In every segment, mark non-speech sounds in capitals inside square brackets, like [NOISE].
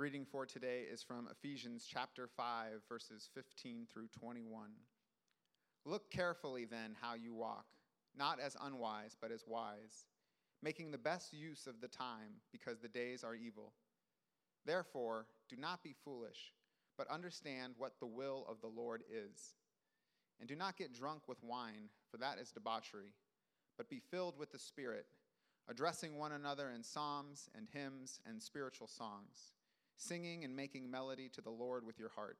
reading for today is from Ephesians chapter 5, verses 15 through 21. Look carefully then how you walk, not as unwise, but as wise, making the best use of the time, because the days are evil. Therefore, do not be foolish, but understand what the will of the Lord is. And do not get drunk with wine, for that is debauchery, but be filled with the Spirit, addressing one another in psalms and hymns and spiritual songs singing and making melody to the Lord with your heart,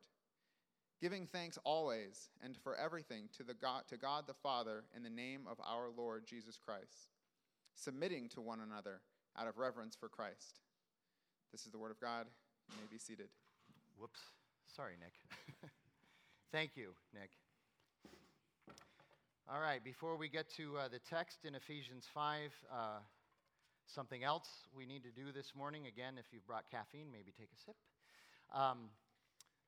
giving thanks always and for everything to, the God, to God the Father in the name of our Lord Jesus Christ, submitting to one another out of reverence for Christ. This is the word of God. You may be seated. Whoops. Sorry, Nick. [LAUGHS] Thank you, Nick. All right, before we get to uh, the text in Ephesians 5, uh, Something else we need to do this morning, again, if you've brought caffeine, maybe take a sip. Um,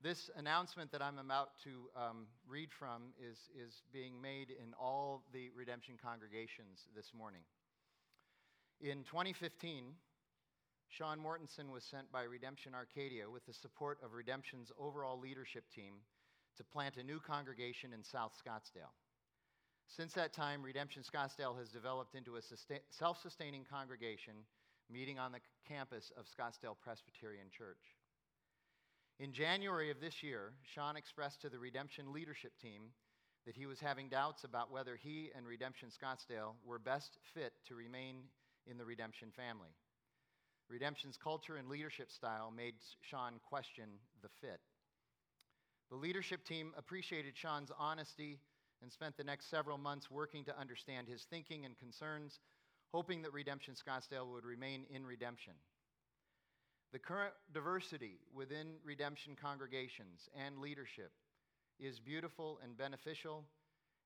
this announcement that I'm about to um, read from is, is being made in all the redemption congregations this morning. In 2015, Sean Mortensen was sent by Redemption Arcadia with the support of Redemption's overall leadership team to plant a new congregation in South Scottsdale. Since that time, Redemption Scottsdale has developed into a self sustaining congregation meeting on the campus of Scottsdale Presbyterian Church. In January of this year, Sean expressed to the Redemption leadership team that he was having doubts about whether he and Redemption Scottsdale were best fit to remain in the Redemption family. Redemption's culture and leadership style made Sean question the fit. The leadership team appreciated Sean's honesty and spent the next several months working to understand his thinking and concerns, hoping that Redemption Scottsdale would remain in redemption. The current diversity within redemption congregations and leadership is beautiful and beneficial,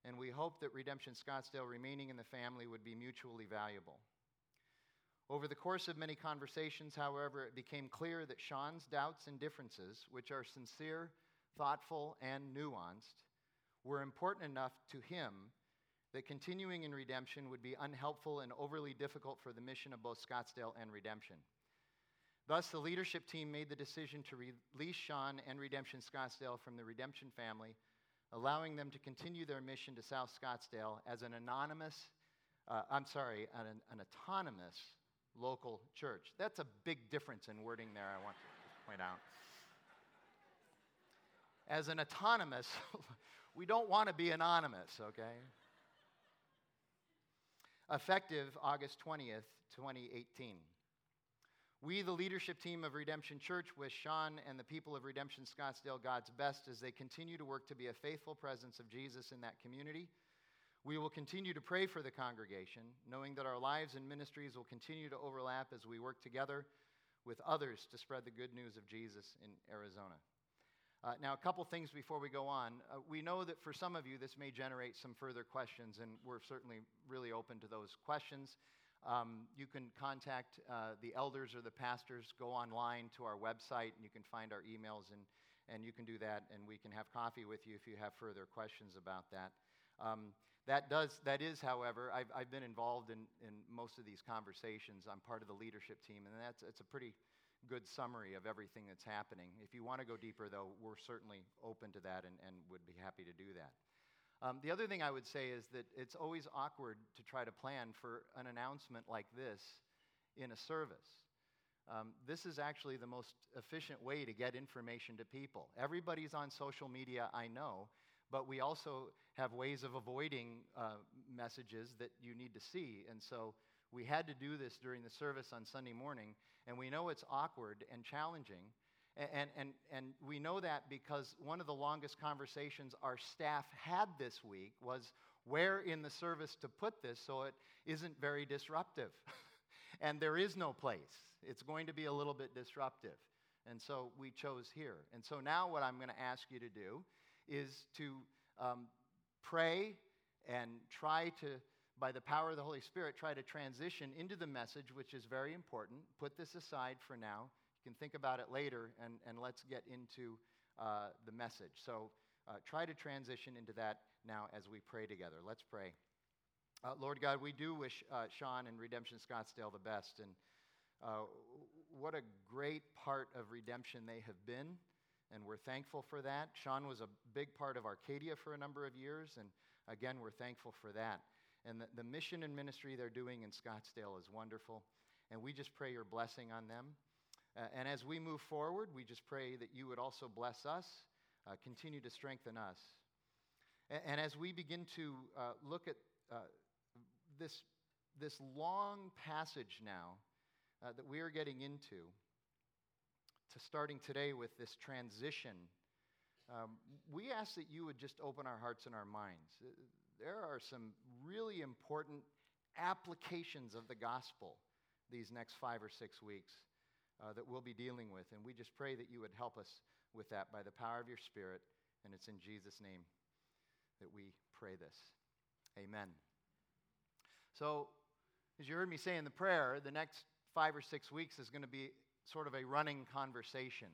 and we hope that Redemption Scottsdale remaining in the family would be mutually valuable. Over the course of many conversations, however, it became clear that Sean's doubts and differences, which are sincere, thoughtful, and nuanced, were important enough to him that continuing in redemption would be unhelpful and overly difficult for the mission of both Scottsdale and redemption. Thus, the leadership team made the decision to release Sean and Redemption Scottsdale from the redemption family, allowing them to continue their mission to South Scottsdale as an anonymous, uh, I'm sorry, an, an autonomous local church. That's a big difference in wording there, I want to point out as an autonomous, we don't want to be anonymous, okay? Effective August 20th, 2018. We, the leadership team of Redemption Church, wish Sean and the people of Redemption Scottsdale God's best as they continue to work to be a faithful presence of Jesus in that community. We will continue to pray for the congregation, knowing that our lives and ministries will continue to overlap as we work together with others to spread the good news of Jesus in Arizona. Uh, now, a couple things before we go on. Uh, we know that for some of you, this may generate some further questions, and we're certainly really open to those questions. Um, you can contact uh, the elders or the pastors, go online to our website, and you can find our emails, and, and you can do that, and we can have coffee with you if you have further questions about that. Um, that, does, that is, however, I've, I've been involved in, in most of these conversations. I'm part of the leadership team, and that's it's a pretty good summary of everything that's happening. If you want to go deeper, though, we're certainly open to that and, and would be happy to do that. Um, the other thing I would say is that it's always awkward to try to plan for an announcement like this in a service. Um, this is actually the most efficient way to get information to people. Everybody's on social media, I know, but we also have ways of avoiding uh, messages that you need to see. And so we had to do this during the service on Sunday morning, and we know it's awkward and challenging. And, and, and we know that because one of the longest conversations our staff had this week was where in the service to put this so it isn't very disruptive. [LAUGHS] and there is no place. It's going to be a little bit disruptive. And so we chose here. And so now what I'm going to ask you to do is to um, pray and try to by the power of the Holy Spirit, try to transition into the message, which is very important. Put this aside for now. You can think about it later, and, and let's get into uh, the message. So uh, try to transition into that now as we pray together. Let's pray. Uh, Lord God, we do wish uh, Sean and Redemption Scottsdale the best. And uh, what a great part of redemption they have been, and we're thankful for that. Sean was a big part of Arcadia for a number of years, and again, we're thankful for that. And the, the mission and ministry they're doing in Scottsdale is wonderful, and we just pray your blessing on them. Uh, and as we move forward, we just pray that you would also bless us, uh, continue to strengthen us. And, and as we begin to uh, look at uh, this, this long passage now uh, that we are getting into, to starting today with this transition, um, we ask that you would just open our hearts and our minds. There are some really important applications of the gospel these next five or six weeks uh, that we'll be dealing with. And we just pray that you would help us with that by the power of your Spirit. And it's in Jesus' name that we pray this. Amen. So, as you heard me say in the prayer, the next five or six weeks is going to be sort of a running conversation.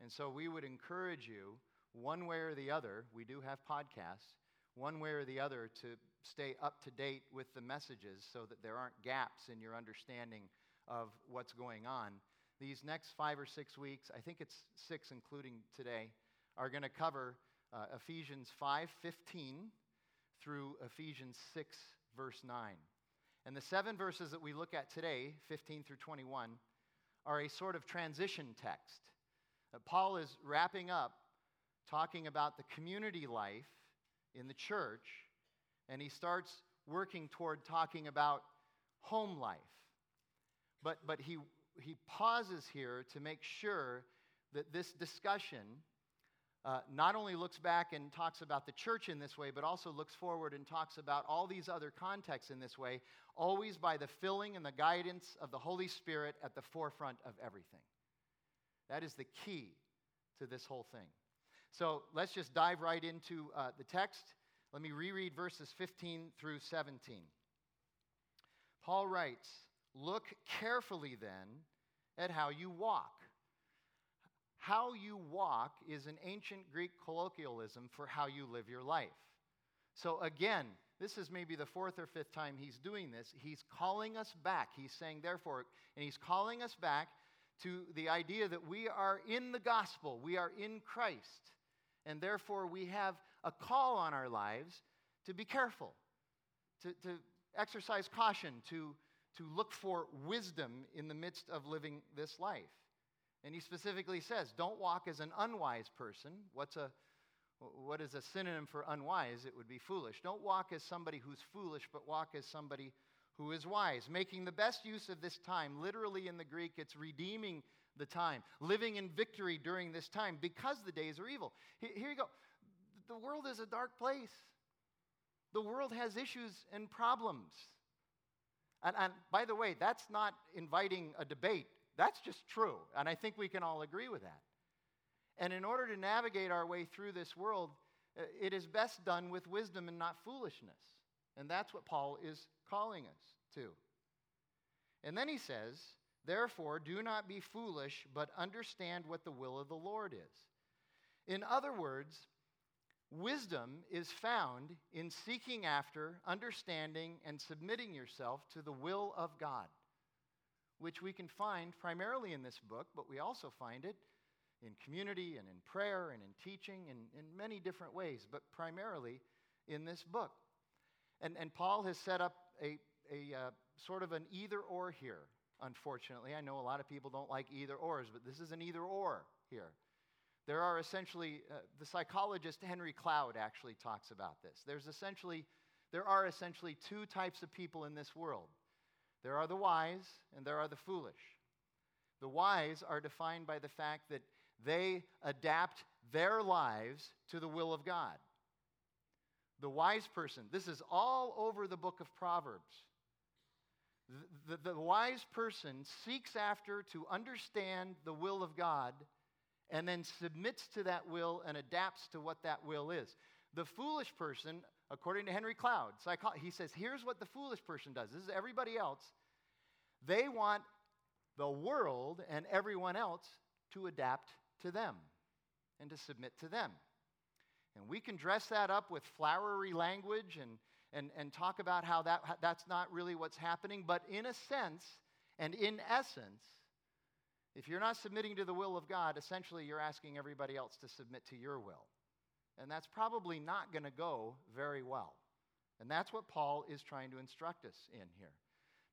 And so we would encourage you, one way or the other, we do have podcasts, one way or the other to stay up to date with the messages so that there aren't gaps in your understanding of what's going on. These next five or six weeks, I think it's six including today, are going to cover uh, Ephesians 5:15 through Ephesians 6 verse 9. And the seven verses that we look at today, 15 through 21, are a sort of transition text. Uh, Paul is wrapping up talking about the community life in the church, and he starts working toward talking about home life. But, but he, he pauses here to make sure that this discussion uh, not only looks back and talks about the church in this way, but also looks forward and talks about all these other contexts in this way, always by the filling and the guidance of the Holy Spirit at the forefront of everything. That is the key to this whole thing. So let's just dive right into uh, the text. Let me reread verses 15 through 17. Paul writes, Look carefully then at how you walk how you walk is an ancient Greek colloquialism for how you live your life. So, again, this is maybe the fourth or fifth time he's doing this. He's calling us back. He's saying, therefore, and he's calling us back to the idea that we are in the gospel, we are in Christ, and therefore we have a call on our lives to be careful, to, to exercise caution, to, to look for wisdom in the midst of living this life. And he specifically says, don't walk as an unwise person. What's a what is a synonym for unwise? It would be foolish. Don't walk as somebody who's foolish, but walk as somebody who is wise, making the best use of this time. Literally in the Greek, it's redeeming the time, living in victory during this time because the days are evil. Here you go. The world is a dark place. The world has issues and problems. And, and by the way, that's not inviting a debate. That's just true. And I think we can all agree with that. And in order to navigate our way through this world, uh, it is best done with wisdom and not foolishness. And that's what Paul is calling us to. And then he says, Therefore, do not be foolish, but understand what the will of the Lord is. In other words, wisdom is found in seeking after, understanding, and submitting yourself to the will of God which we can find primarily in this book, but we also find it in community and in prayer and in teaching and in many different ways, but primarily in this book. And, and Paul has set up a, a uh, sort of an either or here, unfortunately. I know a lot of people don't like either ors, but this is an either or here. There are essentially, uh, the psychologist Henry Cloud actually talks about this. There's essentially, there are essentially two types of people in this world there are the wise and there are the foolish. The wise are defined by the fact that they adapt their lives to the will of God. The wise person, this is all over the book of Proverbs. The, the, wise person seeks after to understand the will of God and then submits to that will and adapts to what that will is. The foolish person according to Henry Cloud, he says, here's what the foolish person does. This is everybody else. They want the world and everyone else to adapt to them and to submit to them. And we can dress that up with flowery language and, and, and talk about how that, that's not really what's happening, but in a sense and in essence, If you're not submitting to the will of God, essentially you're asking everybody else to submit to your will. And that's probably not going to go very well. And that's what Paul is trying to instruct us in here.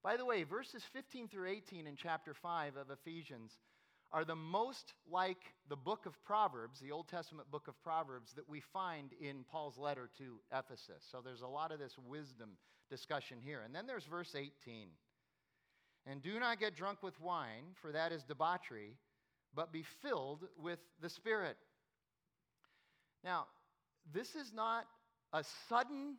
By the way, verses 15 through 18 in chapter 5 of Ephesians are the most like the book of Proverbs, the Old Testament book of Proverbs, that we find in Paul's letter to Ephesus. So there's a lot of this wisdom discussion here. And then there's verse 18. And do not get drunk with wine, for that is debauchery, but be filled with the Spirit. Now, this is not a sudden,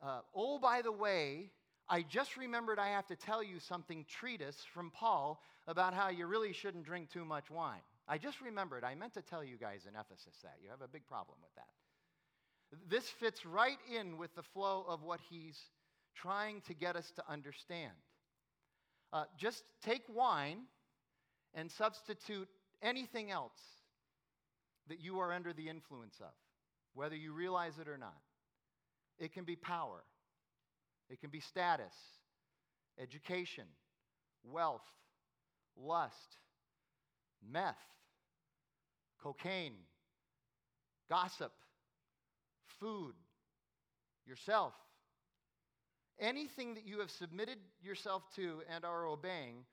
uh, oh, by the way, I just remembered I have to tell you something treatise from Paul about how you really shouldn't drink too much wine. I just remembered. I meant to tell you guys in Ephesus that. You have a big problem with that. This fits right in with the flow of what he's trying to get us to understand. Uh, just take wine and substitute anything else that you are under the influence of, whether you realize it or not. It can be power, it can be status, education, wealth, lust, meth, cocaine, gossip, food, yourself. Anything that you have submitted yourself to and are obeying,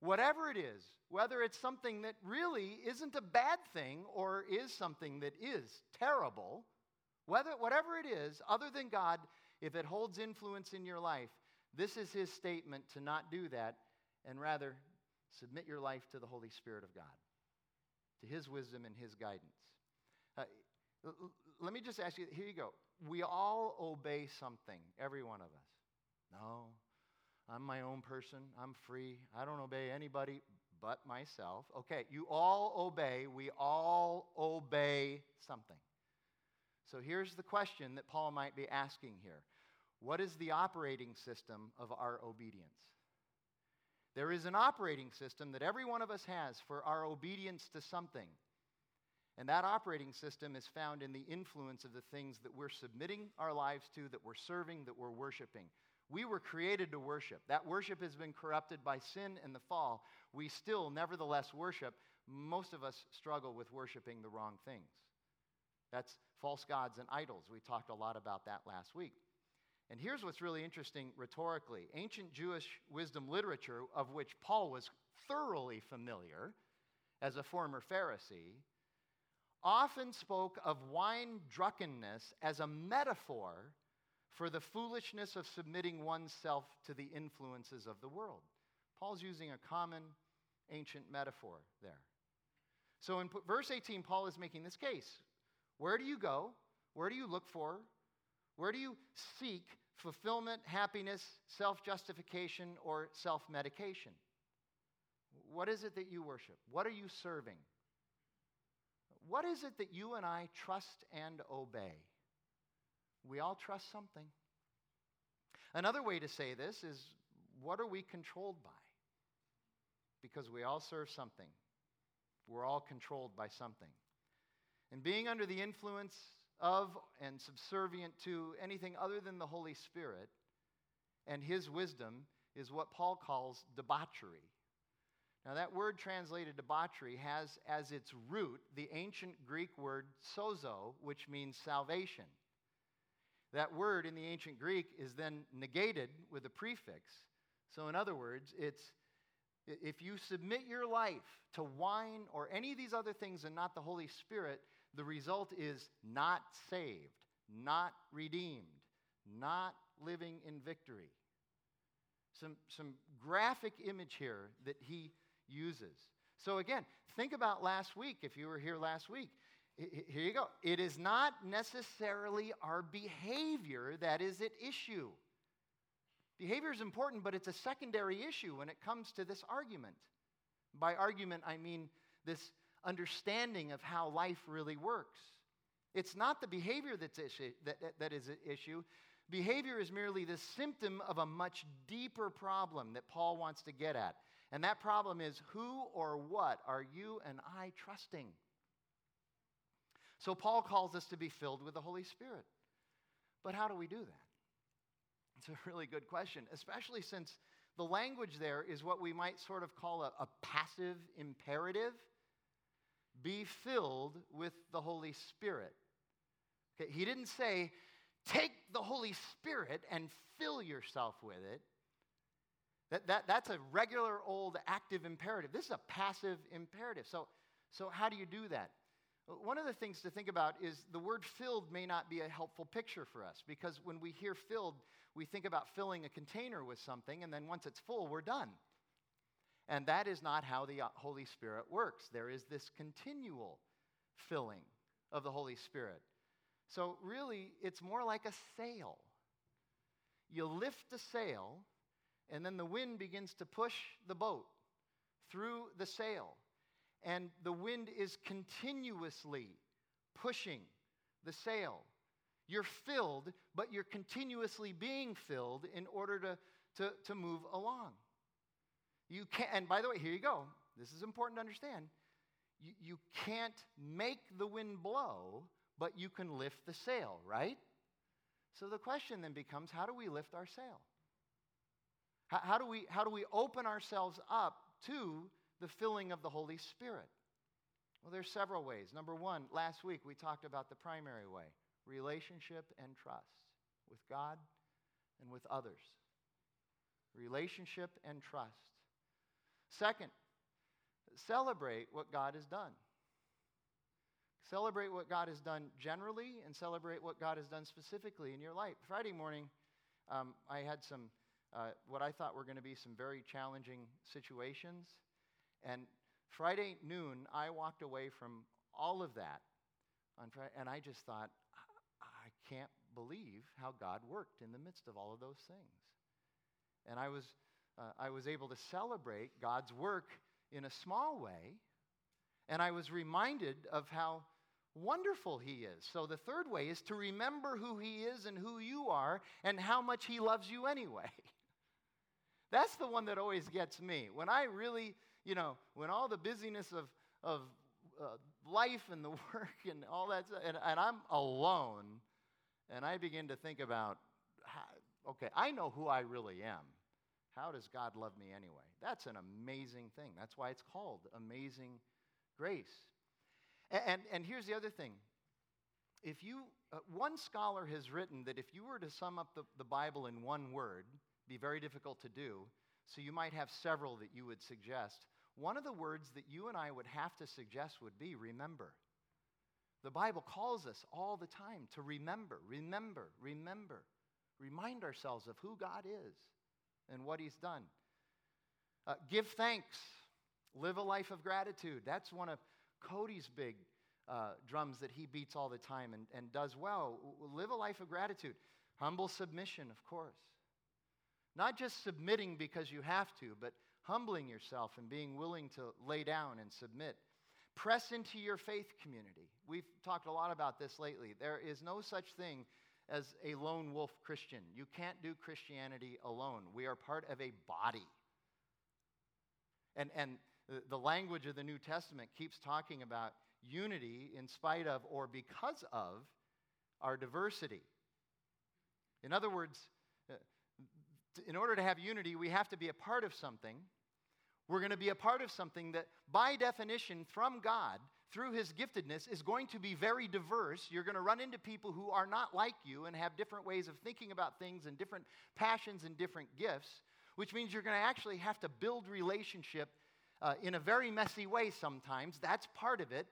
whatever it is, whether it's something that really isn't a bad thing or is something that is terrible, whether, whatever it is, other than God, if it holds influence in your life, this is his statement to not do that and rather submit your life to the Holy Spirit of God, to his wisdom and his guidance. Uh, let me just ask you here you go. We all obey something, every one of us. No, I'm my own person. I'm free. I don't obey anybody but myself. Okay, you all obey. We all obey something. So here's the question that Paul might be asking here What is the operating system of our obedience? There is an operating system that every one of us has for our obedience to something. And that operating system is found in the influence of the things that we're submitting our lives to, that we're serving, that we're worshiping. We were created to worship. That worship has been corrupted by sin and the fall. We still, nevertheless, worship. Most of us struggle with worshiping the wrong things. That's false gods and idols. We talked a lot about that last week. And here's what's really interesting rhetorically ancient Jewish wisdom literature, of which Paul was thoroughly familiar as a former Pharisee, often spoke of wine drunkenness as a metaphor for the foolishness of submitting oneself to the influences of the world. Paul's using a common ancient metaphor there. So in verse 18, Paul is making this case. Where do you go? Where do you look for? Where do you seek fulfillment, happiness, self justification, or self medication? What is it that you worship? What are you serving? What is it that you and I trust and obey? We all trust something. Another way to say this is what are we controlled by? Because we all serve something. We're all controlled by something. And being under the influence of and subservient to anything other than the Holy Spirit and His wisdom is what Paul calls debauchery. Now, that word translated debauchery has as its root the ancient Greek word sozo, which means salvation. That word in the ancient Greek is then negated with a prefix. So, in other words, it's if you submit your life to wine or any of these other things and not the Holy Spirit, the result is not saved, not redeemed, not living in victory. Some, some graphic image here that he uses. So, again, think about last week, if you were here last week. Here you go. It is not necessarily our behavior that is at issue. Behavior is important, but it's a secondary issue when it comes to this argument. By argument, I mean this understanding of how life really works. It's not the behavior that's issue, that, that, that is at issue. Behavior is merely the symptom of a much deeper problem that Paul wants to get at. And that problem is who or what are you and I trusting? So Paul calls us to be filled with the Holy Spirit. But how do we do that? It's a really good question, especially since The language there is what we might sort of call a, a passive imperative be filled with the Holy Spirit. Okay, he didn't say, take the Holy Spirit and fill yourself with it. That, that, that's a regular old active imperative. This is a passive imperative. So, so, how do you do that? One of the things to think about is the word filled may not be a helpful picture for us because when we hear filled, we think about filling a container with something, and then once it's full, we're done. And that is not how the uh, Holy Spirit works. There is this continual filling of the Holy Spirit. So, really, it's more like a sail. You lift the sail, and then the wind begins to push the boat through the sail. And the wind is continuously pushing the sail. You're filled, but you're continuously being filled in order to, to, to move along. You can't, and by the way, here you go. This is important to understand. You, you can't make the wind blow, but you can lift the sail, right? So the question then becomes how do we lift our sail? How, how, do, we, how do we open ourselves up to the filling of the Holy Spirit? Well, there's several ways. Number one, last week we talked about the primary way relationship and trust with God and with others. Relationship and trust. Second, celebrate what God has done. Celebrate what God has done generally and celebrate what God has done specifically in your life. Friday morning, um, I had some, uh, what I thought were going to be some very challenging situations. And Friday noon, I walked away from all of that. On Friday, and I just thought, I can't believe how God worked in the midst of all of those things. And I was uh, I was able to celebrate God's work in a small way, and I was reminded of how wonderful He is. So, the third way is to remember who He is and who you are and how much He loves you anyway. [LAUGHS] That's the one that always gets me. When I really, you know, when all the busyness of, of uh, life and the [LAUGHS] work and all that, and, and I'm alone, and I begin to think about, okay, I know who I really am. How does God love me anyway? That's an amazing thing. That's why it's called Amazing Grace. And, and, and here's the other thing. If you, uh, one scholar has written that if you were to sum up the, the Bible in one word, be very difficult to do, so you might have several that you would suggest. One of the words that you and I would have to suggest would be remember. The Bible calls us all the time to remember, remember, remember. Remind ourselves of who God is and what he's done. Uh, give thanks. Live a life of gratitude. That's one of Cody's big uh, drums that he beats all the time and, and does well. Live a life of gratitude. Humble submission, of course. Not just submitting because you have to, but humbling yourself and being willing to lay down and submit. Press into your faith community. We've talked a lot about this lately. There is no such thing as a lone wolf Christian. You can't do Christianity alone. We are part of a body. And, and the language of the New Testament keeps talking about unity in spite of or because of our diversity. In other words, uh, in order to have unity, we have to be a part of something. We're going to be a part of something that, by definition, from God, through his giftedness, is going to be very diverse. You're going to run into people who are not like you and have different ways of thinking about things and different passions and different gifts, which means you're going to actually have to build relationship uh, in a very messy way sometimes. That's part of it.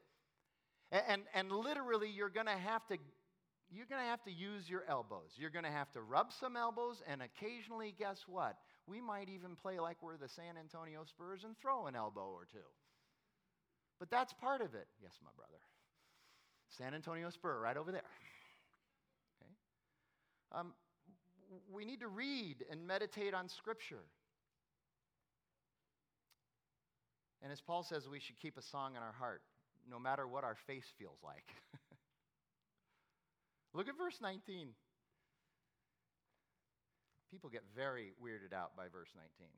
And, and, and literally, you're going to have to. You're going to have to use your elbows. You're going to have to rub some elbows, and occasionally, guess what? We might even play like we're the San Antonio Spurs and throw an elbow or two. But that's part of it. Yes, my brother. San Antonio Spur, right over there. Okay? Um, we need to read and meditate on Scripture. And as Paul says, we should keep a song in our heart, no matter what our face feels like. [LAUGHS] Look at verse 19. People get very weirded out by verse 19.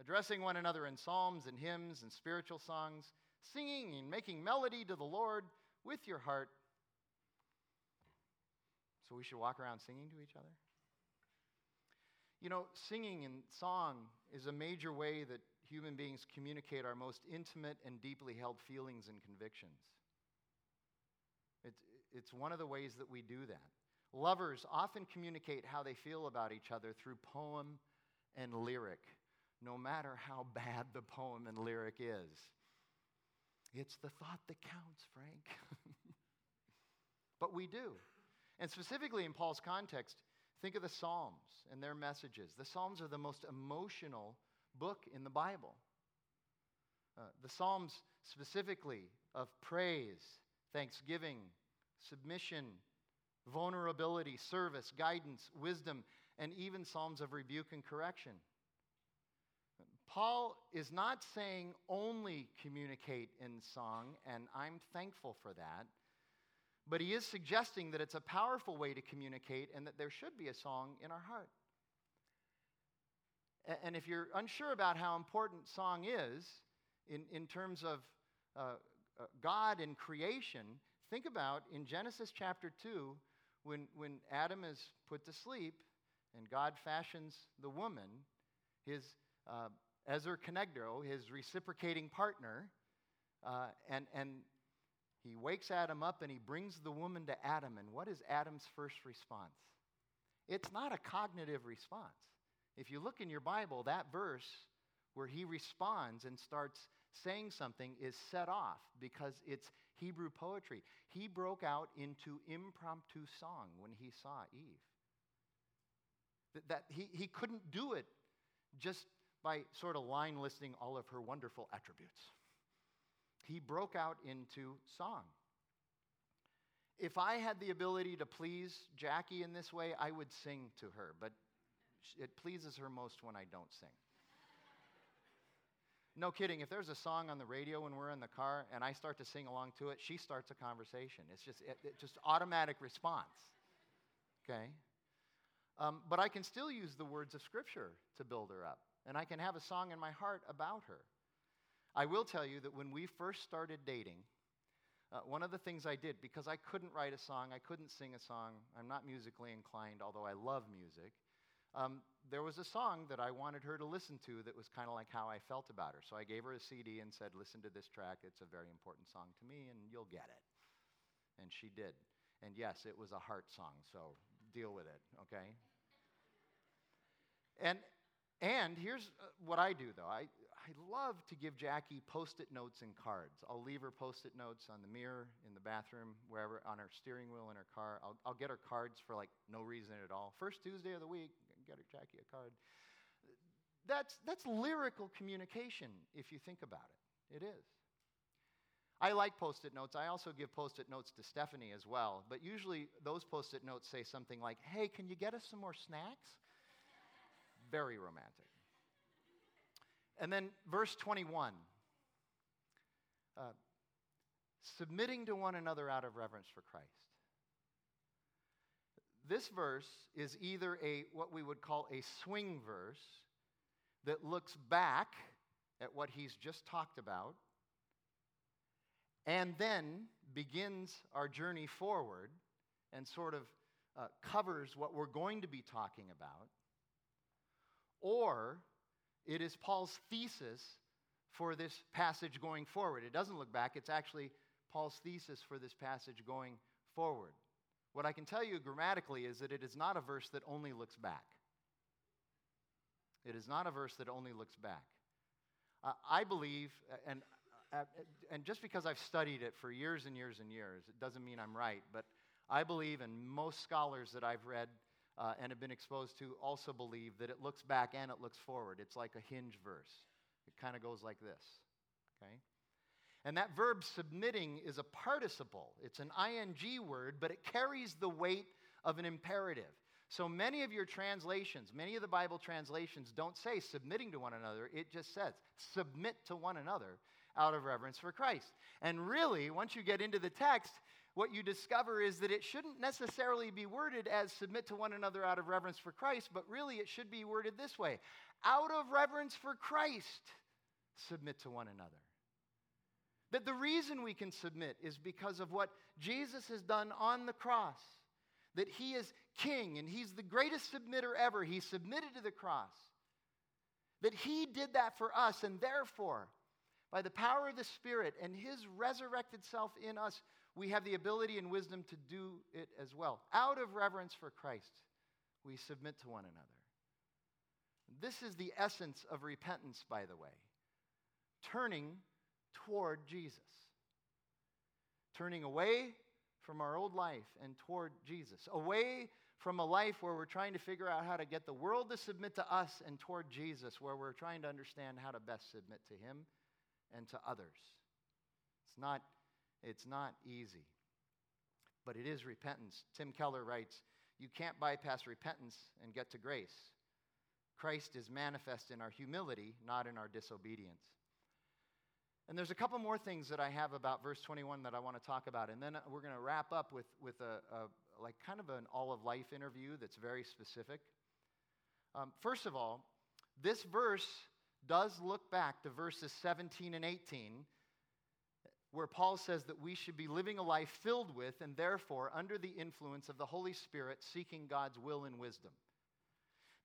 Addressing one another in psalms and hymns and spiritual songs singing and making melody to the Lord with your heart. So we should walk around singing to each other? You know, singing and song is a major way that human beings communicate our most intimate and deeply held feelings and convictions. It's, it's one of the ways that we do that. Lovers often communicate how they feel about each other through poem and lyric, no matter how bad the poem and lyric is. It's the thought that counts, Frank. [LAUGHS] but we do. And specifically in Paul's context, think of the Psalms and their messages. The Psalms are the most emotional book in the Bible. Uh, the Psalms, specifically, of praise, thanksgiving, submission, vulnerability, service, guidance, wisdom, and even Psalms of rebuke and correction. Paul is not saying only communicate in song, and I'm thankful for that. But he is suggesting that it's a powerful way to communicate and that there should be a song in our heart. And if you're unsure about how important song is in, in terms of uh, uh, God and creation, think about in Genesis chapter 2 when, when Adam is put to sleep and God fashions the woman, his uh, Ezer Kenegdo, his reciprocating partner, uh, and, and he wakes Adam up and he brings the woman to Adam. And what is Adam's first response? It's not a cognitive response. If you look in your Bible, that verse where he responds and starts saying something is set off because it's Hebrew poetry. He broke out into impromptu song when he saw Eve. That, that he, he couldn't do it just by sort of line listing all of her wonderful attributes. He broke out into song. If I had the ability to please Jackie in this way, I would sing to her, but it pleases her most when I don't sing. No kidding. If there's a song on the radio when we're in the car and I start to sing along to it, she starts a conversation. It's just, it, it just automatic response. Okay? Um, but I can still use the words of Scripture to build her up, and I can have a song in my heart about her. I will tell you that when we first started dating, uh, one of the things I did, because I couldn't write a song, I couldn't sing a song, I'm not musically inclined, although I love music, um, there was a song that I wanted her to listen to that was kind of like how I felt about her. So I gave her a CD and said, Listen to this track. It's a very important song to me, and you'll get it. And she did. And yes, it was a heart song, so deal with it, okay? And, and here's uh, what I do, though. I, I love to give Jackie post it notes and cards. I'll leave her post it notes on the mirror, in the bathroom, wherever, on her steering wheel in her car. I'll, I'll get her cards for like no reason at all. First Tuesday of the week, get Jackie a card. That's, that's lyrical communication if you think about it. It is. I like post it notes. I also give post it notes to Stephanie as well. But usually those post it notes say something like, hey, can you get us some more snacks? [LAUGHS] Very romantic. And then verse 21 uh, submitting to one another out of reverence for Christ. This verse is either a what we would call a swing verse that looks back at what he's just talked about and then begins our journey forward and sort of uh, covers what we're going to be talking about, or it is Paul's thesis for this passage going forward. It doesn't look back, it's actually Paul's thesis for this passage going forward. What I can tell you grammatically is that it is not a verse that only looks back. It is not a verse that only looks back. Uh, I believe, and, uh, and just because I've studied it for years and years and years, it doesn't mean I'm right, but I believe, and most scholars that I've read uh, and have been exposed to also believe that it looks back and it looks forward. It's like a hinge verse. It kind of goes like this. Okay? And that verb submitting is a participle. It's an ing word, but it carries the weight of an imperative. So many of your translations, many of the Bible translations don't say submitting to one another. It just says submit to one another out of reverence for Christ. And really, once you get into the text, what you discover is that it shouldn't necessarily be worded as submit to one another out of reverence for Christ, but really it should be worded this way out of reverence for Christ, submit to one another. That the reason we can submit is because of what Jesus has done on the cross. That he is king and he's the greatest submitter ever. He submitted to the cross. That he did that for us, and therefore, by the power of the Spirit and his resurrected self in us, we have the ability and wisdom to do it as well. Out of reverence for Christ, we submit to one another. This is the essence of repentance, by the way turning toward Jesus, turning away from our old life and toward Jesus, away from a life where we're trying to figure out how to get the world to submit to us and toward Jesus, where we're trying to understand how to best submit to Him and to others. It's not, it's not easy, but it is repentance. Tim Keller writes You can't bypass repentance and get to grace. Christ is manifest in our humility, not in our disobedience. And there's a couple more things that I have about verse 21 that I want to talk about. And then we're going to wrap up with, with a, a, like kind of an all of life interview that's very specific. Um, first of all, this verse does look back to verses 17 and 18, where Paul says that we should be living a life filled with and therefore under the influence of the Holy Spirit, seeking God's will and wisdom.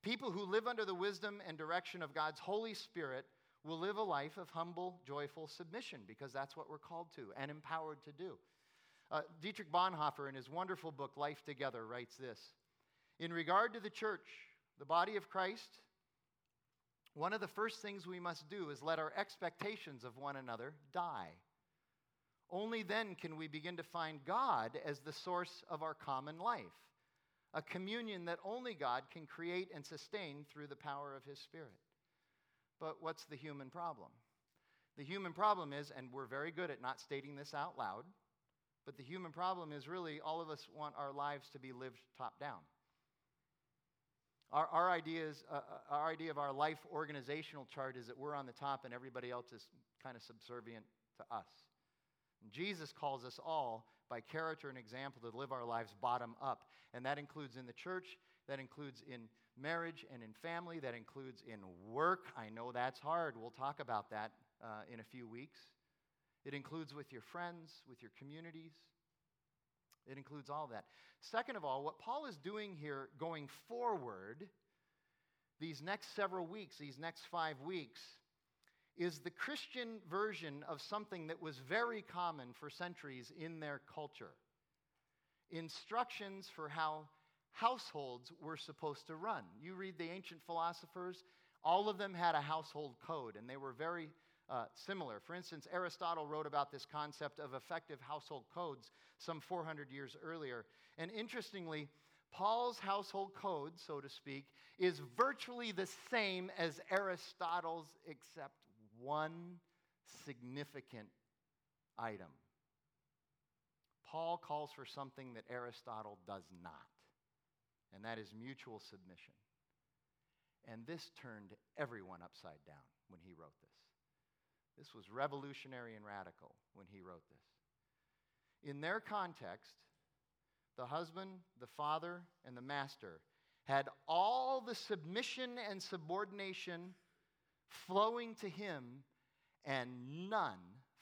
People who live under the wisdom and direction of God's Holy Spirit will live a life of humble, joyful submission because that's what we're called to and empowered to do. Uh, Dietrich Bonhoeffer, in his wonderful book, Life Together, writes this In regard to the church, the body of Christ, one of the first things we must do is let our expectations of one another die. Only then can we begin to find God as the source of our common life, a communion that only God can create and sustain through the power of His Spirit. But what's the human problem? The human problem is, and we're very good at not stating this out loud, but the human problem is really all of us want our lives to be lived top down. Our, our, ideas, uh, uh, our idea of our life organizational chart is that we're on the top and everybody else is kind of subservient to us. And Jesus calls us all by character and example to live our lives bottom up. And that includes in the church, that includes in marriage and in family, that includes in work. I know that's hard. We'll talk about that uh, in a few weeks. It includes with your friends, with your communities. It includes all that. Second of all, what Paul is doing here going forward, these next several weeks, these next five weeks, is the Christian version of something that was very common for centuries in their culture instructions for how households were supposed to run. You read the ancient philosophers, all of them had a household code, and they were very uh, similar. For instance, Aristotle wrote about this concept of effective household codes some 400 years earlier. And interestingly, Paul's household code, so to speak, is virtually the same as Aristotle's, except one significant item. Paul calls for something that Aristotle does not and that is mutual submission. And this turned everyone upside down when he wrote this. This was revolutionary and radical when he wrote this. In their context, the husband, the father, and the master had all the submission and subordination flowing to him and none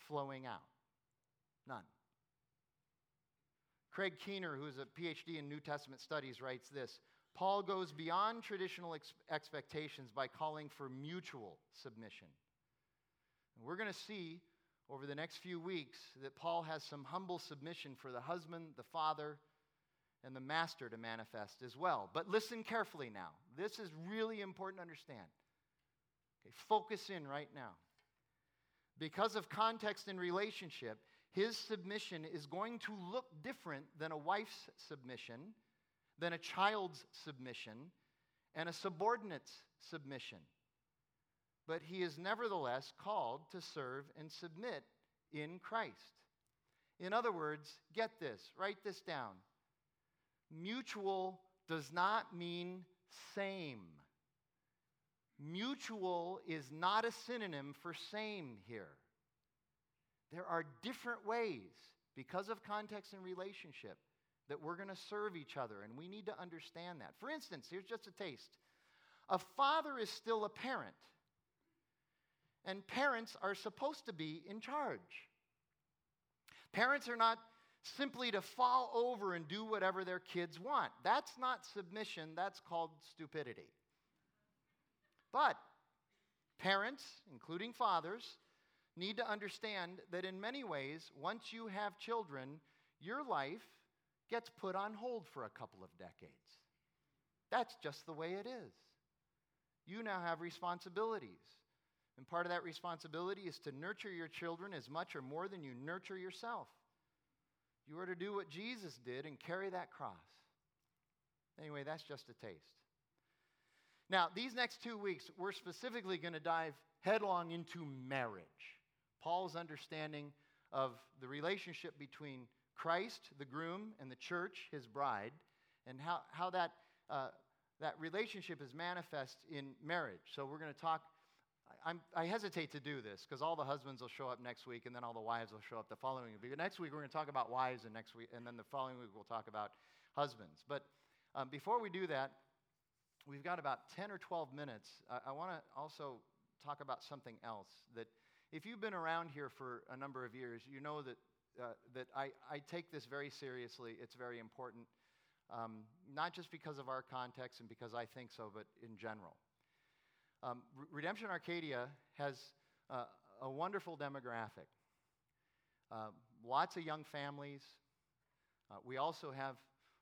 flowing out. None. Craig Keener, who's a PhD in New Testament studies, writes this Paul goes beyond traditional ex- expectations by calling for mutual submission. And we're going to see over the next few weeks that Paul has some humble submission for the husband, the father, and the master to manifest as well. But listen carefully now. This is really important to understand. Okay, focus in right now. Because of context and relationship, his submission is going to look different than a wife's submission, than a child's submission, and a subordinate's submission. But he is nevertheless called to serve and submit in Christ. In other words, get this, write this down. Mutual does not mean same. Mutual is not a synonym for same here. There are different ways, because of context and relationship, that we're going to serve each other, and we need to understand that. For instance, here's just a taste a father is still a parent, and parents are supposed to be in charge. Parents are not simply to fall over and do whatever their kids want. That's not submission, that's called stupidity. But parents, including fathers, need to understand that in many ways, once you have children, your life gets put on hold for a couple of decades. That's just the way it is. You now have responsibilities. And part of that responsibility is to nurture your children as much or more than you nurture yourself. You are to do what Jesus did and carry that cross. Anyway, that's just a taste. Now, these next two weeks, we're specifically going to dive headlong into marriage. Paul's understanding of the relationship between Christ, the groom, and the church, his bride, and how, how that, uh, that relationship is manifest in marriage. So we're going to talk. I'm, i hesitate to do this because all the husbands will show up next week and then all the wives will show up the following week. Next week we're going to talk about wives and next week and then the following week we'll talk about husbands. But um, before we do that, we've got about 10 or 12 minutes. I, I want to also talk about something else that if you've been around here for a number of years, you know that, uh, that I, I take this very seriously. It's very important, um, not just because of our context and because I think so, but in general. Um, Redemption Arcadia has uh, a wonderful demographic. Uh, lots of young families. Uh, we also have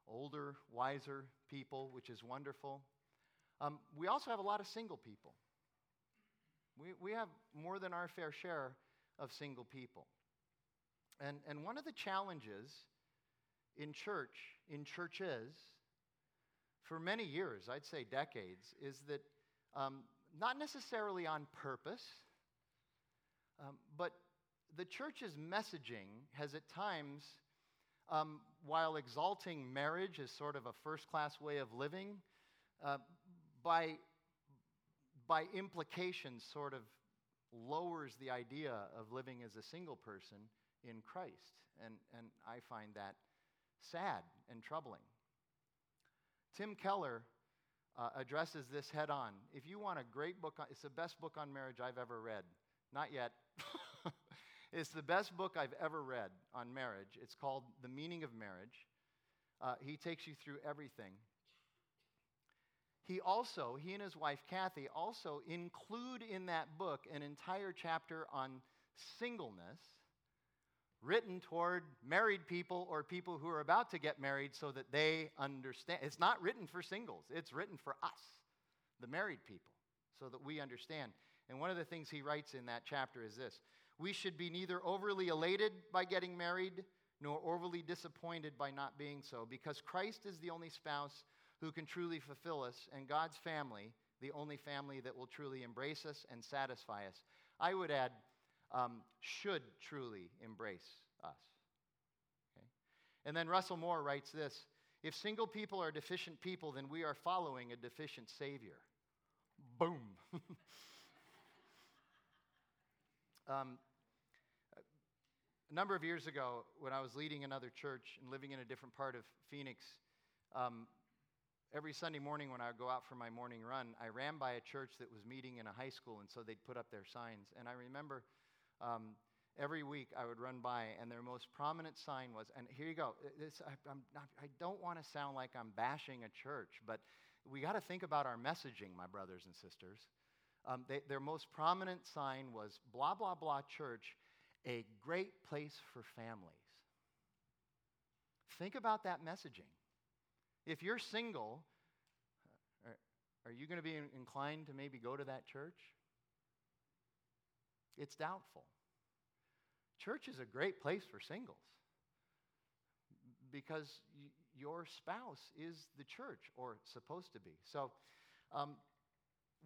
older, wiser people, which is wonderful. Um, we also have a lot of single people. We, we have more than our fair share of single people. And, and one of the challenges in church, in churches, for many years, I'd say decades, is that um, not necessarily on purpose, um, but the church's messaging has at times, um, while exalting marriage as sort of a first class way of living, uh, by by implication, sort of lowers the idea of living as a single person in Christ. And, and I find that sad and troubling. Tim Keller uh, addresses this head on. If you want a great book, on, it's the best book on marriage I've ever read. Not yet. [LAUGHS] it's the best book I've ever read on marriage. It's called The Meaning of Marriage. Uh, he takes you through everything. He also, he and his wife Kathy, also include in that book an entire chapter on singleness written toward married people or people who are about to get married so that they understand. It's not written for singles, it's written for us, the married people, so that we understand. And one of the things he writes in that chapter is this We should be neither overly elated by getting married nor overly disappointed by not being so, because Christ is the only spouse who can truly fulfill us, and God's family, the only family that will truly embrace us and satisfy us. I would add, um, should truly embrace us. Okay? And then Russell Moore writes this If single people are deficient people, then we are following a deficient Savior. Boom. [LAUGHS] um, a number of years ago, when I was leading another church and living in a different part of Phoenix, um, every Sunday morning when I would go out for my morning run, I ran by a church that was meeting in a high school, and so they'd put up their signs. And I remember um, every week I would run by, and their most prominent sign was, and here you go. This, I, not, I don't want to sound like I'm bashing a church, but we got to think about our messaging, my brothers and sisters. Um, they, their most prominent sign was blah, blah, blah church, a great place for families. Think about that messaging. If you're single, are, are you going to be inclined to maybe go to that church? It's doubtful. Church is a great place for singles because your spouse is the church, or supposed to be. So, um,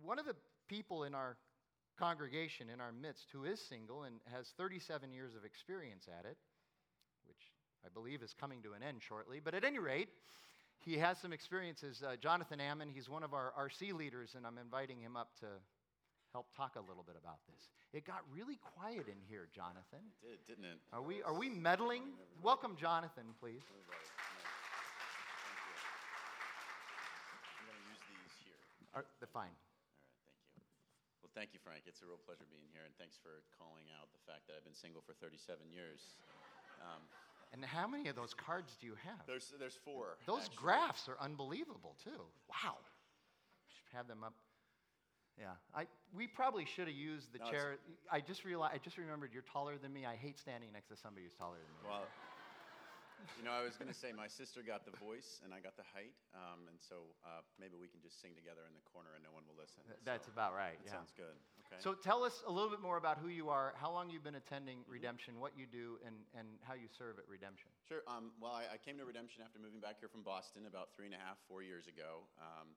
one of the people in our congregation, in our midst, who is single and has 37 years of experience at it, which I believe is coming to an end shortly, but at any rate, he has some experiences. Uh, Jonathan Ammon, he's one of our RC leaders, and I'm inviting him up to help talk a little bit about this. It got really quiet in here, Jonathan. It did, didn't it? Are we, are we meddling? Welcome, Jonathan, please. Everybody. I'm going to use these here. Are, the fine. All right, thank you. Well, thank you, Frank. It's a real pleasure being here, and thanks for calling out the fact that I've been single for 37 years. Um, And how many of those cards do you have? There's, there's four. Those actually. graphs are unbelievable too. Wow. Should have them up. Yeah, I, we probably should have used the No, chair. I just realized. I just remembered you're taller than me. I hate standing next to somebody who's taller than me. Well, you know, I was going to say my sister got the voice and I got the height, um, and so uh, maybe we can just sing together in the corner and no one will listen. Th- That's So, about right. That yeah. sounds good. Okay. So tell us a little bit more about who you are, how long you've been attending Mm-hmm. Redemption, what you do, and, and how you serve at Redemption. Sure. Um, well, I, I came to Redemption after moving back here from Boston about three and a half, four years ago. Um,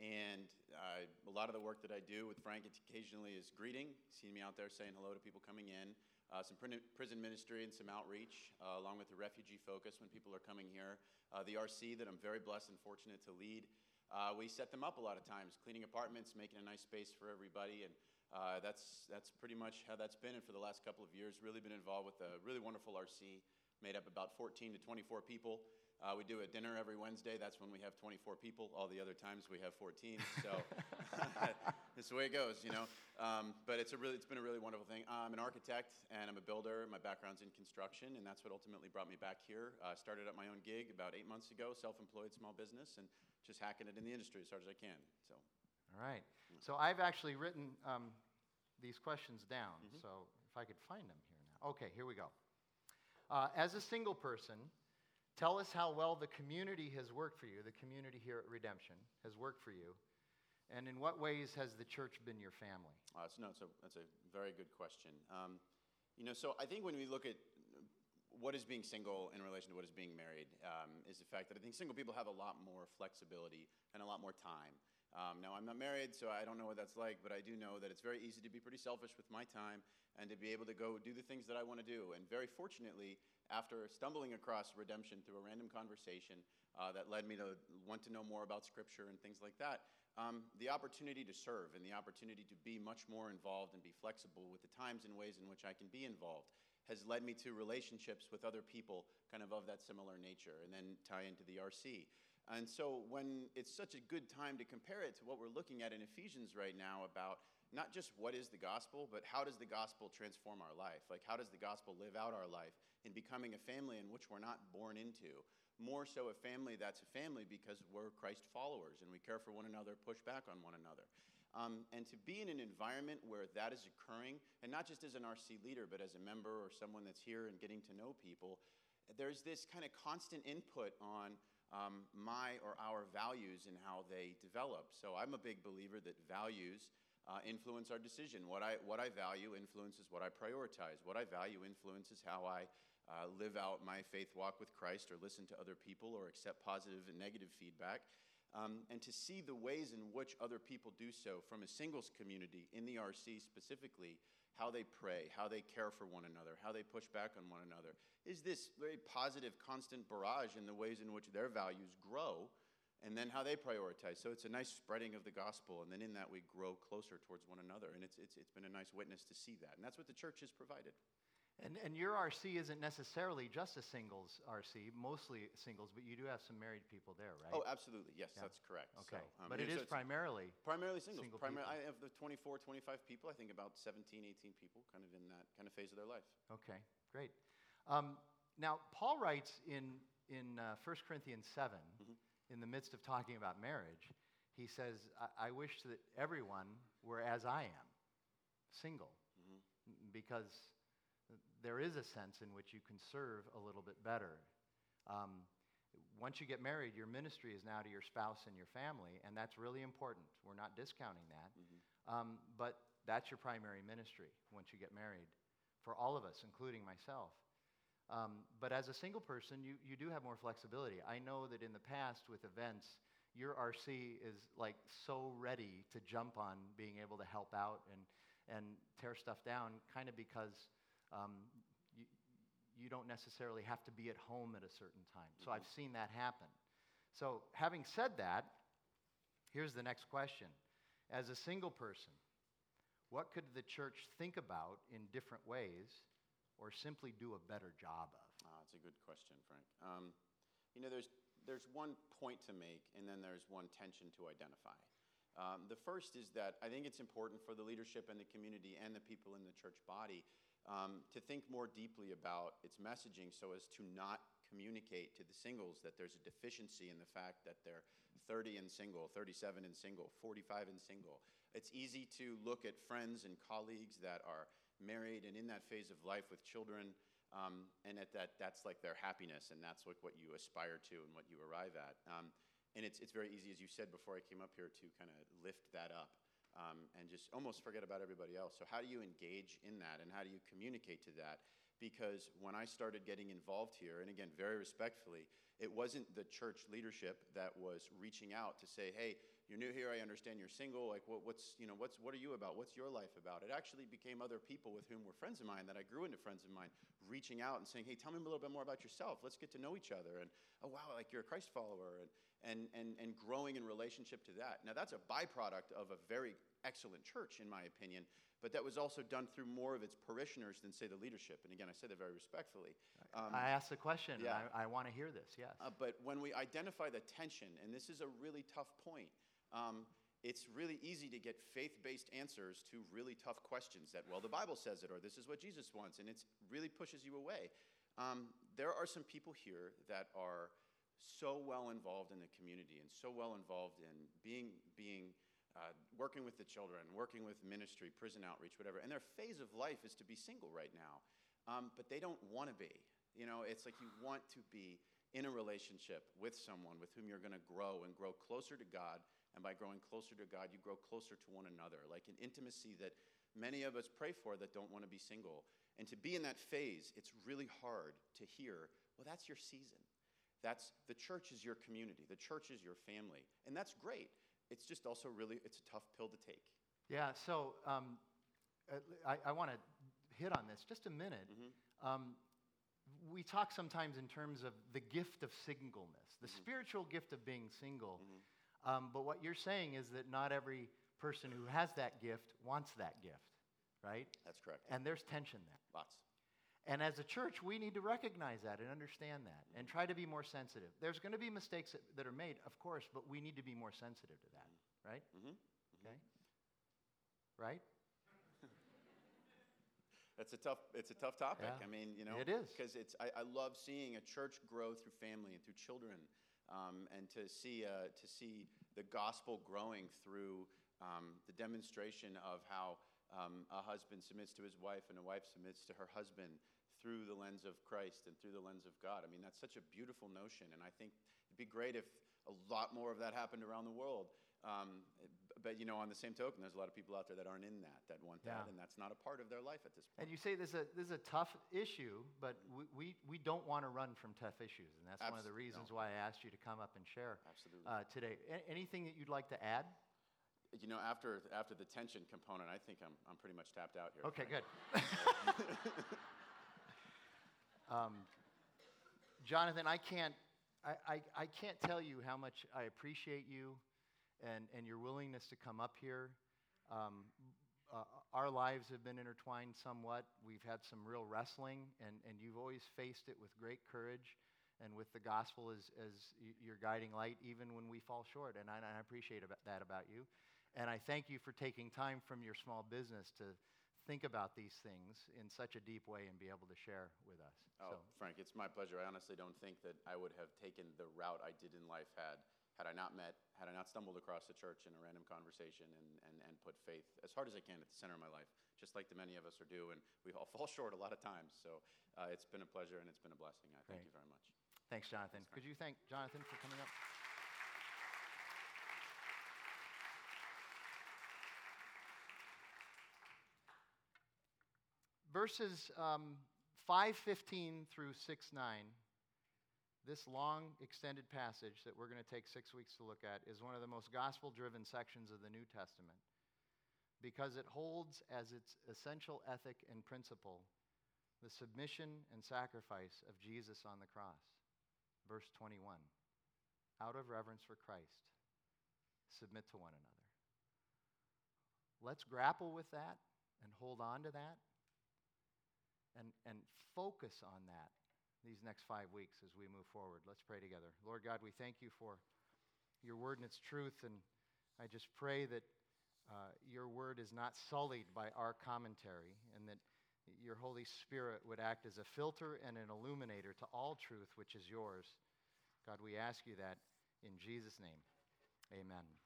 and uh, a lot of the work that I do with Frank occasionally is greeting, seeing me out there saying hello to people coming in, uh, some prison ministry and some outreach, uh, along with the refugee focus when people are coming here. Uh, the RC that I'm very blessed and fortunate to lead. Uh, we set them up a lot of times, cleaning apartments, making a nice space for everybody, and uh, that's that's pretty much how that's been. And for the last couple of years, really been involved with a really wonderful RC, made up about 14 to 24 people. Uh, we do a dinner every Wednesday. That's when we have 24 people. All the other times we have 14. So [LAUGHS] it's the way it goes, you know. Um, but it's a really, it's been a really wonderful thing. I'm an architect and I'm a builder. My background's in construction, and that's what ultimately brought me back here. Uh, started up my own gig about eight months ago, self-employed small business, and just hacking it in the industry as hard as I can. So. All right. So I've actually written um, these questions down. Mm-hmm. So if I could find them here now. Okay, here we go. Uh, as a single person, tell us how well the community has worked for you, the community here at Redemption has worked for you, and in what ways has the church been your family? Uh, so no, so that's a very good question. Um, you know, so I think when we look at what is being single in relation to what is being married, um, is the fact that I think single people have a lot more flexibility and a lot more time. Um, now, I'm not married, so I don't know what that's like, but I do know that it's very easy to be pretty selfish with my time and to be able to go do the things that I want to do. And very fortunately, after stumbling across redemption through a random conversation uh, that led me to want to know more about Scripture and things like that, um, the opportunity to serve and the opportunity to be much more involved and be flexible with the times and ways in which I can be involved has led me to relationships with other people kind of of that similar nature and then tie into the RC. And so when it's such a good time to compare it to what we're looking at in Ephesians right now about not just what is the gospel, but how does the gospel transform our life? Like how does the gospel live out our life in becoming a family in which we're not born into? More so a family that's a family because we're Christ followers and we care for one another, push back on one another. Um, and to be in an environment where that is occurring, and not just as an RC leader, but as a member or someone that's here and getting to know people, there's this kind of constant input on um, my or our values and how they develop. So I'm a big believer that values uh, influence our decision. What I, what I value influences what I prioritize. What I value influences how I uh, live out my faith walk with Christ or listen to other people or accept positive and negative feedback. Um, and to see the ways in which other people do so from a singles community in the RC specifically, how they pray, how they care for one another, how they push back on one another, is this very positive, constant barrage in the ways in which their values grow and then how they prioritize. So it's a nice spreading of the gospel, and then in that we grow closer towards one another. And it's, it's, it's been a nice witness to see that. And that's what the church has provided. And, and your RC isn't necessarily just a singles RC, mostly singles, but you do have some married people there, right? Oh, absolutely. Yes, Yeah. that's correct. okay. So, um, but it is so primarily primarily singles. single Primar- I have the 24, 25 people. I think about 17, 18 people kind of in that kind of phase of their life. Okay, great. Um, now, Paul writes in, in uh, 1 Corinthians 7, Mhm. in the midst of talking about marriage, he says, I, I wish that everyone were as I am, single, Mhm. because there is a sense in which you can serve a little bit better. Um, once you get married, your ministry is now to your spouse and your family, and that's really important. We're not discounting that. Mhm. Um, but that's your primary ministry once you get married, for all of us, including myself. Um, but as a single person, you, you do have more flexibility. I know that in the past with events, your RC is like so ready to jump on being able to help out and, and tear stuff down, kind of because um, you, you don't necessarily have to be at home at a certain time. So I've seen that happen. So, having said that, here's the next question. As a single person, what could the church think about in different ways or simply do a better job of? Ah, that's a good question, Frank. Um, you know, there's, there's one point to make, and then there's one tension to identify. Um, the first is that I think it's important for the leadership and the community and the people in the church body um, to think more deeply about its messaging so as to not communicate to the singles that there's a deficiency in the fact that they're 30 and single, 37 and single, 45 and single. It's easy to look at friends and colleagues that are married and in that phase of life with children, um, and at that, that's like their happiness, and that's like what you aspire to and what you arrive at. Um, and it's, it's very easy, as you said before I came up here, to kind of lift that up um, and just almost forget about everybody else. So, how do you engage in that, and how do you communicate to that? Because when I started getting involved here, and again, very respectfully, it wasn't the church leadership that was reaching out to say, hey, you're new here. I understand you're single. Like, what, what's, you know, what's, what are you about? What's your life about? It actually became other people with whom were friends of mine that I grew into friends of mine, reaching out and saying, hey, tell me a little bit more about yourself. Let's get to know each other. And, oh, wow, like you're a Christ follower. And, and, and, and growing in relationship to that. Now, that's a byproduct of a very excellent church, in my opinion, but that was also done through more of its parishioners than, say, the leadership. And again, I say that very respectfully. Um, I asked the question. Yeah. I, I want to hear this, yes. Uh, but when we identify the tension, and this is a really tough point, um, it's really easy to get faith based answers to really tough questions that, well, the Bible says it, or this is what Jesus wants, and it really pushes you away. Um, there are some people here that are so well involved in the community and so well involved in being, being uh, working with the children, working with ministry, prison outreach, whatever. And their phase of life is to be single right now. Um, but they don't want to be. You know, it's like you want to be in a relationship with someone with whom you're going to grow and grow closer to God. And by growing closer to God, you grow closer to one another, like an intimacy that many of us pray for that don't want to be single. And to be in that phase, it's really hard to hear, well, that's your season. That's the church is your community. The church is your family. And that's great. It's just also really, it's a tough pill to take. Yeah, so um, I, I want to hit on this just a minute. Mm-hmm. Um, we talk sometimes in terms of the gift of singleness, the Mhm. spiritual gift of being single. Mhm. Um, but what you're saying is that not every person who has that gift wants that gift, right? That's correct. And there's tension there. Lots. And as a church, we need to recognize that and understand that and try to be more sensitive. There's going to be mistakes that, that are made, of course, but we need to be more sensitive to that, right? Mhm. Okay? Right? [LAUGHS] That's a tough. It's a tough topic. Yeah. I mean, you know, It is. because it's. I, I love seeing a church grow through family and through children, um, and to see uh, to see the gospel growing through um, the demonstration of how um, a husband submits to his wife and a wife submits to her husband through the lens of Christ and through the lens of God. I mean, that's such a beautiful notion, and I think it'd be great if a lot more of that happened around the world. Um, but you know, on the same token, there's a lot of people out there that aren't in that, that want that, Yeah. and that's not a part of their life at this point. And you say this is a, this is a tough issue, but we, we, we don't want to run from tough issues. And that's one of the reasons no. why I asked you to come up and share Absolutely. uh, today. A- anything that you'd like to add? you know, after after the tension component, I think I'm I'm pretty much tapped out here. Okay, good. [LAUGHS] um, Jonathan, I can't, I, I, I can't tell you how much I appreciate you and, and your willingness to come up here. Um, uh, our lives have been intertwined somewhat. We've had some real wrestling, and, and you've always faced it with great courage and with the gospel as, as your guiding light, even when we fall short. And I, I appreciate that about you. And I thank you for taking time from your small business to think about these things in such a deep way and be able to share with us. Oh, So, Frank, it's my pleasure. I honestly don't think that I would have taken the route I did in life had had I not met, had I not stumbled across the church in a random conversation and, and, and put faith as hard as I can at the center of my life, just like the many of us are do. And we all [LAUGHS] fall short a lot of times. So uh, it's been a pleasure and it's been a blessing. I thank you very much. thanks, Jonathan. Could you thank Jonathan for coming up? Verses um, 515 through 6 9, this long extended passage that we're going to take six weeks to look at is one of the most gospel driven sections of the New Testament because it holds as its essential ethic and principle the submission and sacrifice of Jesus on the cross. Verse 21 Out of reverence for Christ, submit to one another. Let's grapple with that and hold on to that and, and focus on that these next five weeks as we move forward. Let's pray together. Lord God, we thank you for your word and its truth, and I just pray that uh, your word is not sullied by our commentary, and that your Holy Spirit would act as a filter and an illuminator to all truth which is yours. God, we ask you that in Jesus' name. Amen.